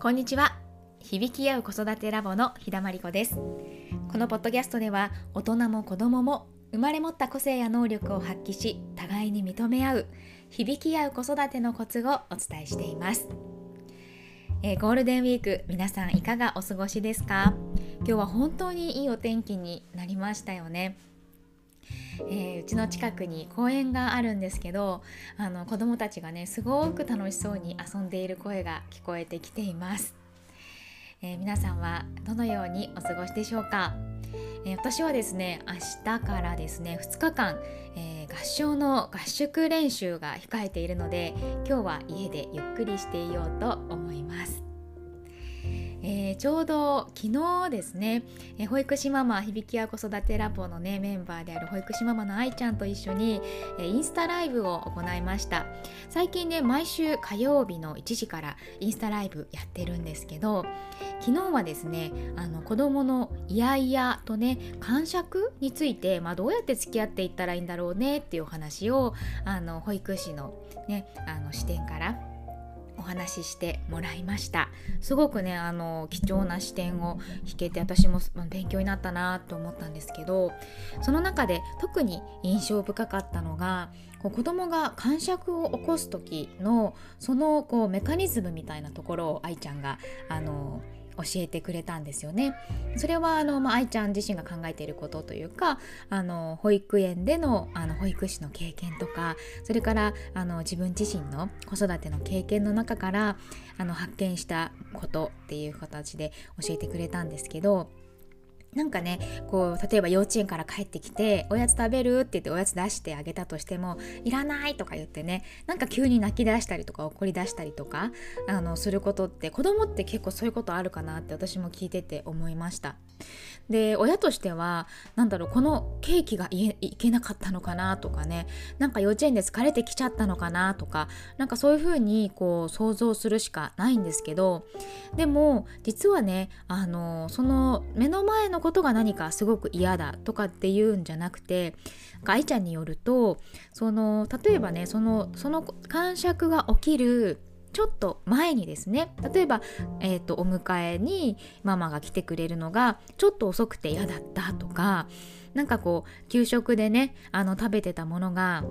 こんにちは。響き合う子育てラボの日田真理子です。このポッドキャストでは大人も子供も生まれ持った個性や能力を発揮し互いに認め合う響き合う子育てのコツをお伝えしています、えー、ゴールデンウィーク皆さんいかがお過ごしですか？今日は本当にいいお天気になりましたよね。えー、うちの近くに公園があるんですけどあの子どもたちがねすごく楽しそうに遊んでいる声が聞こえてきています、えー、皆さんはどのようにお過ごしでしょうか、えー、私はですね明日からですね2日間、え合唱の合宿練習が控えているので今日は家でゆっくりしていようと思います。えー、ちょうど昨日ですね、えー、保育士ママ響きや子育てラボのねメンバーである保育士ママの愛ちゃんと一緒に、えー、インスタライブを行いました。最近ね毎週火曜日の1時からインスタライブやってるんですけど昨日はですねあの子供のイヤイヤとね感触について、まあ、どうやって付き合っていったらいいんだろうねっていうお話をあの保育士の,、ね、あの視点からお話ししてもらいました。すごくねあの貴重な視点を引けて私も勉強になったなと思ったんですけどその中で特に印象深かったのがこう子供が感触を起こす時のそのこうメカニズムみたいなところを愛ちゃんがあの教えてくれたんですよね。それはあの、まあ、愛ちゃん自身が考えていることというかあの保育園でのあの保育士の経験とかそれからあの自分自身の子育ての経験の中からあの発見したことっていう形で教えてくれたんですけどなんかねこう例えば幼稚園から帰ってきて「おやつ食べる?」って言っておやつ出してあげたとしても「いらない」とか言ってねなんか急に泣き出したりとか怒り出したりとかあのすることって子供って結構そういうことあるかなって私も聞いてて思いました。で親としては何だろうこのケーキがいけなかったのかなとかねなんか幼稚園で疲れてきちゃったのかなとかなんかそういうふうにこう想像するしかないんですけどでも実はねあのその目の前のことが何かすごく嫌だとかっていうんじゃなくて愛ちゃんによるとその例えばねそのその感触が起きるちょっと前にですね例えば、えーと、お迎えにママが来てくれるのがちょっと遅くて嫌だったとかなんかこう給食でねあの食べてたものが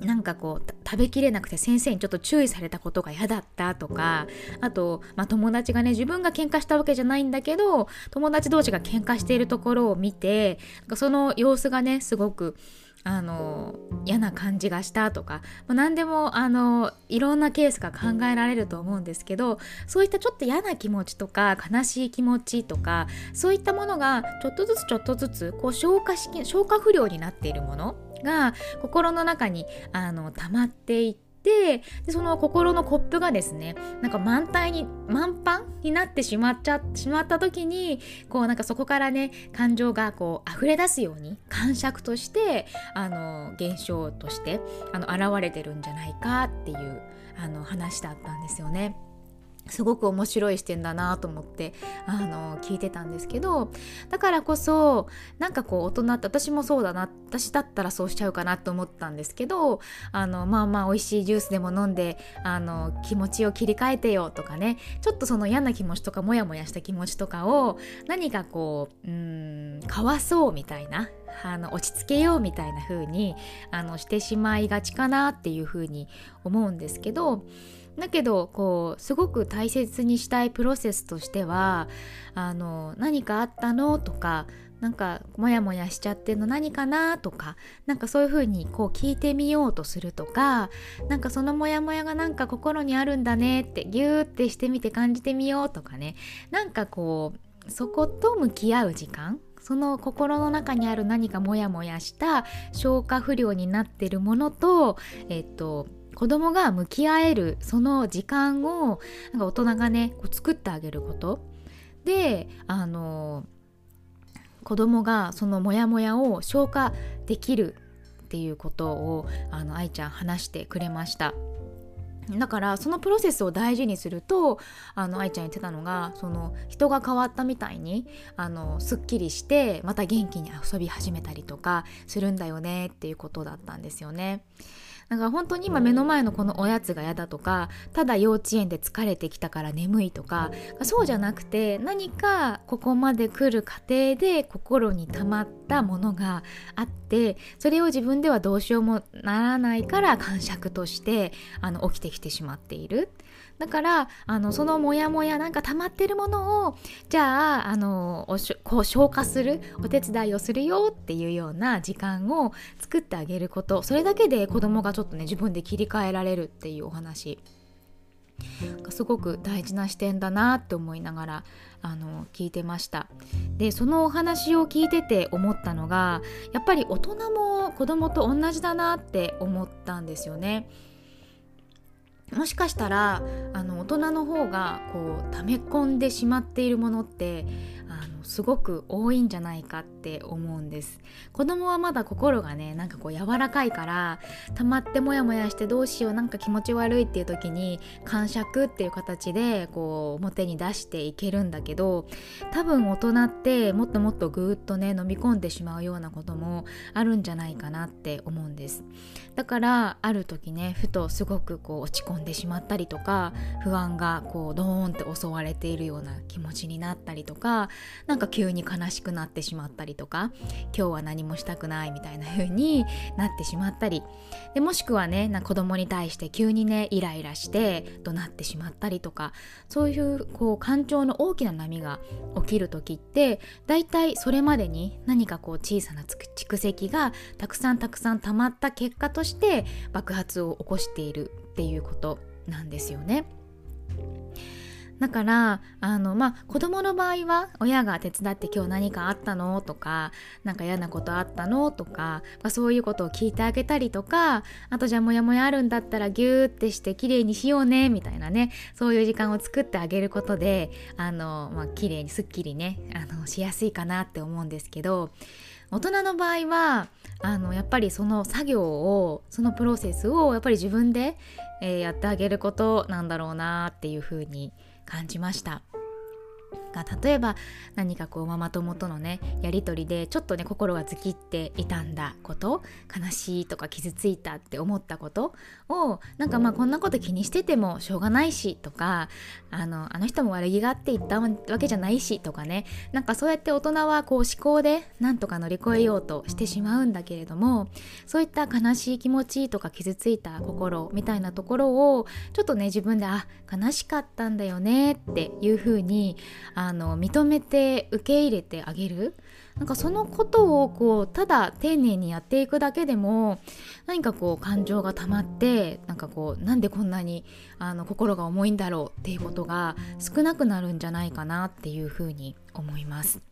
なんかこう食べきれなくて先生にちょっと注意されたことが嫌だったとかあと、まあ、友達がね自分が喧嘩したわけじゃないんだけど友達同士が喧嘩しているところを見てその様子がねすごくあの嫌な感じがしたとか、まあ、何でもあのいろんなケースが考えられると思うんですけどそういったちょっと嫌な気持ちとか悲しい気持ちとかそういったものがちょっとずつちょっとずつこう消化し消化不良になっているものが心の中にあの溜まっていってでその心のコップがですねなんか満タンに満帆になってしまっちゃしまった時にこうなんかそこからね感情がこう溢れ出すように感触としてあの現象としてあの現れてるんじゃないかっていうあの話だったんですよね。すごく面白い視点だなと思ってあの聞いてたんですけどだからこそなんかこう大人って私もそうだな私だったらそうしちゃうかなと思ったんですけどあのまあまあ美味しいジュースでも飲んであの気持ちを切り替えてよとかねちょっとその嫌な気持ちとかモヤモヤした気持ちとかを何かこううんかわそうみたいなあの落ち着けようみたいな風にあにしてしまいがちかなっていう風に思うんですけどだけどこうすごく大切にしたいプロセスとしてはあの何かあったのとかなんかモヤモヤしちゃってんの何かなとかなんかそういう風にこう聞いてみようとするとかなんかそのモヤモヤがなんか心にあるんだねってギューってしてみて感じてみようとかね。なんかこうそこと向き合う時間その心の中にある何かモヤモヤした消化不良になってるものとえっと子供が向き合えるその時間をなんか大人がねこう作ってあげることであの子供がそのモヤモヤを消化できるっていうことをあの愛ちゃん話してくれました。だからそのプロセスを大事にするとあの愛ちゃん言ってたのがその人が変わったみたいにあのすっきりしてまた元気に遊び始めたりとかするんだよねっていうことだったんですよね。だか本当に今目の前のこのおやつが嫌だとかただ幼稚園で疲れてきたから眠いとかそうじゃなくて何かここまで来る過程で心に溜まったものがあってそれを自分ではどうしようもならないから感触としてあの起きてきてしまっている。だからあのそのモヤモヤなんか溜まってるものをじゃああのこう消化するお手伝いをするよっていうような時間を作ってあげること。それだけで子供がちょっとね自分で切り替えられるっていうお話。すごく大事な視点だなって思いながらあの聞いてました。でそのお話を聞いてて思ったのがやっぱり大人も子供と同じだなって思ったんですよね。もしかしたらあの大人の方がこう溜め込んでしまっているものってあすごく多いんじゃないかって思うんです。子供はまだ心がねなんかこう柔らかいから溜まってモヤモヤしてどうしようなんか気持ち悪いっていう時に感触っていう形でこう表に出していけるんだけど多分大人ってもっともっとぐーっとね飲み込んでしまうようなこともあるんじゃないかなって思うんです。だからある時ねふとすごくこう落ち込んでしまったりとか不安がこうドーンって襲われているような気持ちになったりとかなんかか急に悲しくなってしまったりとか今日は何もしたくないみたいな風になってしまったりでもしくはねな子供に対して急にねイライラして怒鳴ってしまったりとかそういうこう感情の大きな波が起きる時ってだいたいそれまでに何かこう小さな蓄積がたくさんたくさん溜まった結果として爆発を起こしているっていうことなんですよね。だからあのまあ子供の場合は親が手伝って今日何かあったのとか何か嫌なことあったのとか、まあ、そういうことを聞いてあげたりとかあとじゃあモヤモヤあるんだったらギューってして綺麗にしようねみたいなねそういう時間を作ってあげることであの、まあ、綺麗にすっきりねあのしやすいかなって思うんですけど大人の場合はあのやっぱりその作業をそのプロセスをやっぱり自分で、えー、やってあげることなんだろうなっていうふうに感じました。が例えば何かこうママ友とのねやり取りでちょっとね心がズキって傷んだこと悲しいとか傷ついたって思ったことをなんかまあこんなこと気にしててもしょうがないしとかあのあの人も悪気があって言ったわけじゃないしとかねなんかそうやって大人はこう思考でなんとか乗り越えようとしてしまうんだけれどもそういった悲しい気持ちとか傷ついた心みたいなところをちょっとね自分であ悲しかったんだよねっていうふうにああの認めて受け入れてあげるなんかそのことをこうただ丁寧にやっていくだけでも何かこう感情が溜まってなんかこうなんでこんなにあの心が重いんだろうっていうことが少なくなるんじゃないかなっていうふうに思います。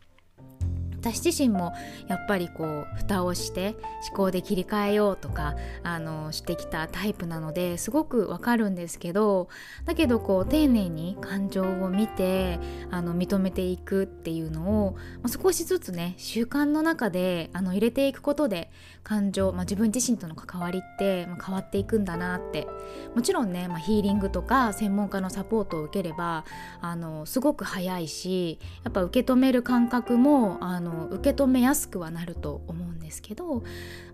私自身もやっぱりこう蓋をして思考で切り替えようとかあのしてきたタイプなのですごくわかるんですけどだけどこう丁寧に感情を見てあの認めていくっていうのを、まあ、少しずつね習慣の中であの入れていくことで感情、まあ、自分自身との関わりって、ま、変わっていくんだなって。もちろんね、まあ、ヒーリングとか専門家のサポートを受ければあのすごく早いしやっぱ受け止める感覚もあの受け止めやすくはなると思うんですけど、ま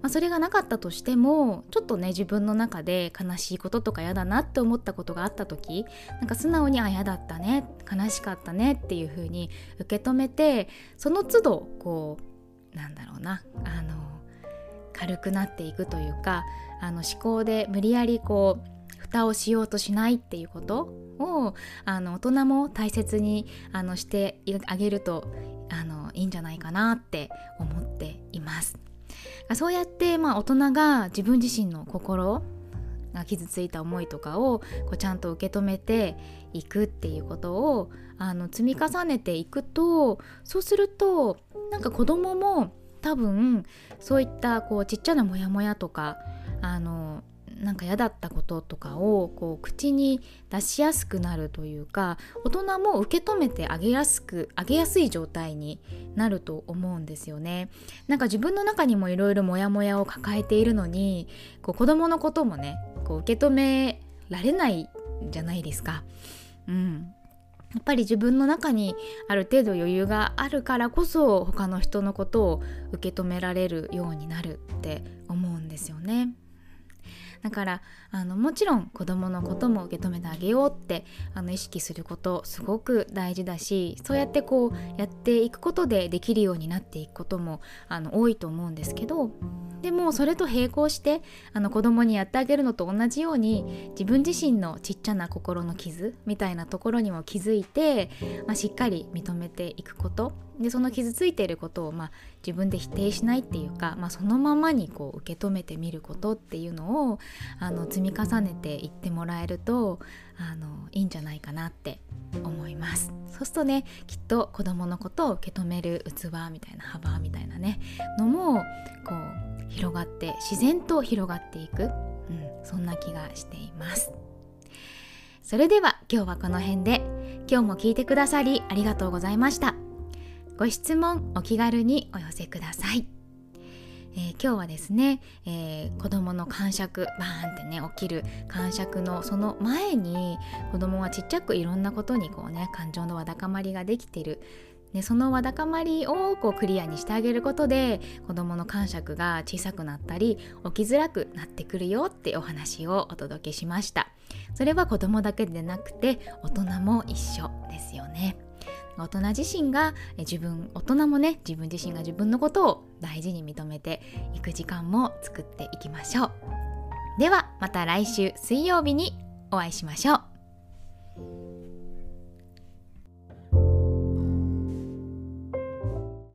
あ、それがなかったとしてもちょっとね自分の中で悲しいこととか嫌だなって思ったことがあった時なんか素直に「あ嫌だったね悲しかったね」っていう風に受け止めてその都度こうなんだろうなあの軽くなっていくというかあの思考で無理やりこう蓋をしようとしないっていうことをあの大人も大切にあのしてあげるとあのいいんじゃないかなって思っています。そうやって、まあ、大人が自分自身の心が傷ついた思いとかをこうちゃんと受け止めていくっていうことをあの積み重ねていくとそうするとなんか子供も多分そういったこうちっちゃなモヤモヤとかあのなんか嫌だったこととかをこう口に出しやすくなるというか大人も受け止めてあげやすくあげやすい状態になると思うんですよね。なんか自分の中にもいろいろモヤモヤを抱えているのにこう子供のこともねこう受け止められないじゃないですか。うん。やっぱり自分の中にある程度余裕があるからこそ他の人のことを受け止められるようになるって思うんですよね。だからあのもちろん子どものことも受け止めてあげようってあの意識することすごく大事だしそうやってこうやっていくことでできるようになっていくこともあの多いと思うんですけどでもそれと並行してあの子供にやってあげるのと同じように自分自身のちっちゃな心の傷みたいなところにも気づいて、まあ、しっかり認めていくこと。でその傷ついていることを、まあ、自分で否定しないっていうか、まあ、そのままにこう受け止めてみることっていうのをあの積み重ねていってもらえるとあのいいんじゃないかなって思います。そうするとねきっと子どものことを受け止める器みたいな幅みたいなねのもこう広がって自然と広がっていく、うん、そんな気がしています。それでは今日はこの辺で。今日も聞いてくださりありがとうございました。ご質問お気軽にお寄せください、えー、今日はですね、えー、子供の感触バーンってね起きる感触のその前に子供はちっちゃくいろんなことにこうね感情のわだかまりができてる。でそのわだかまりをこうクリアにしてあげることで子どもの感触が小さくなったり起きづらくなってくるよってお話をお届けしました。それは子どもだけでなくて大人も一緒ですよね。大人自身が自分大人もね自分自身が自分のことを大事に認めていく時間も作っていきましょうではまた来週水曜日にお会いしましょう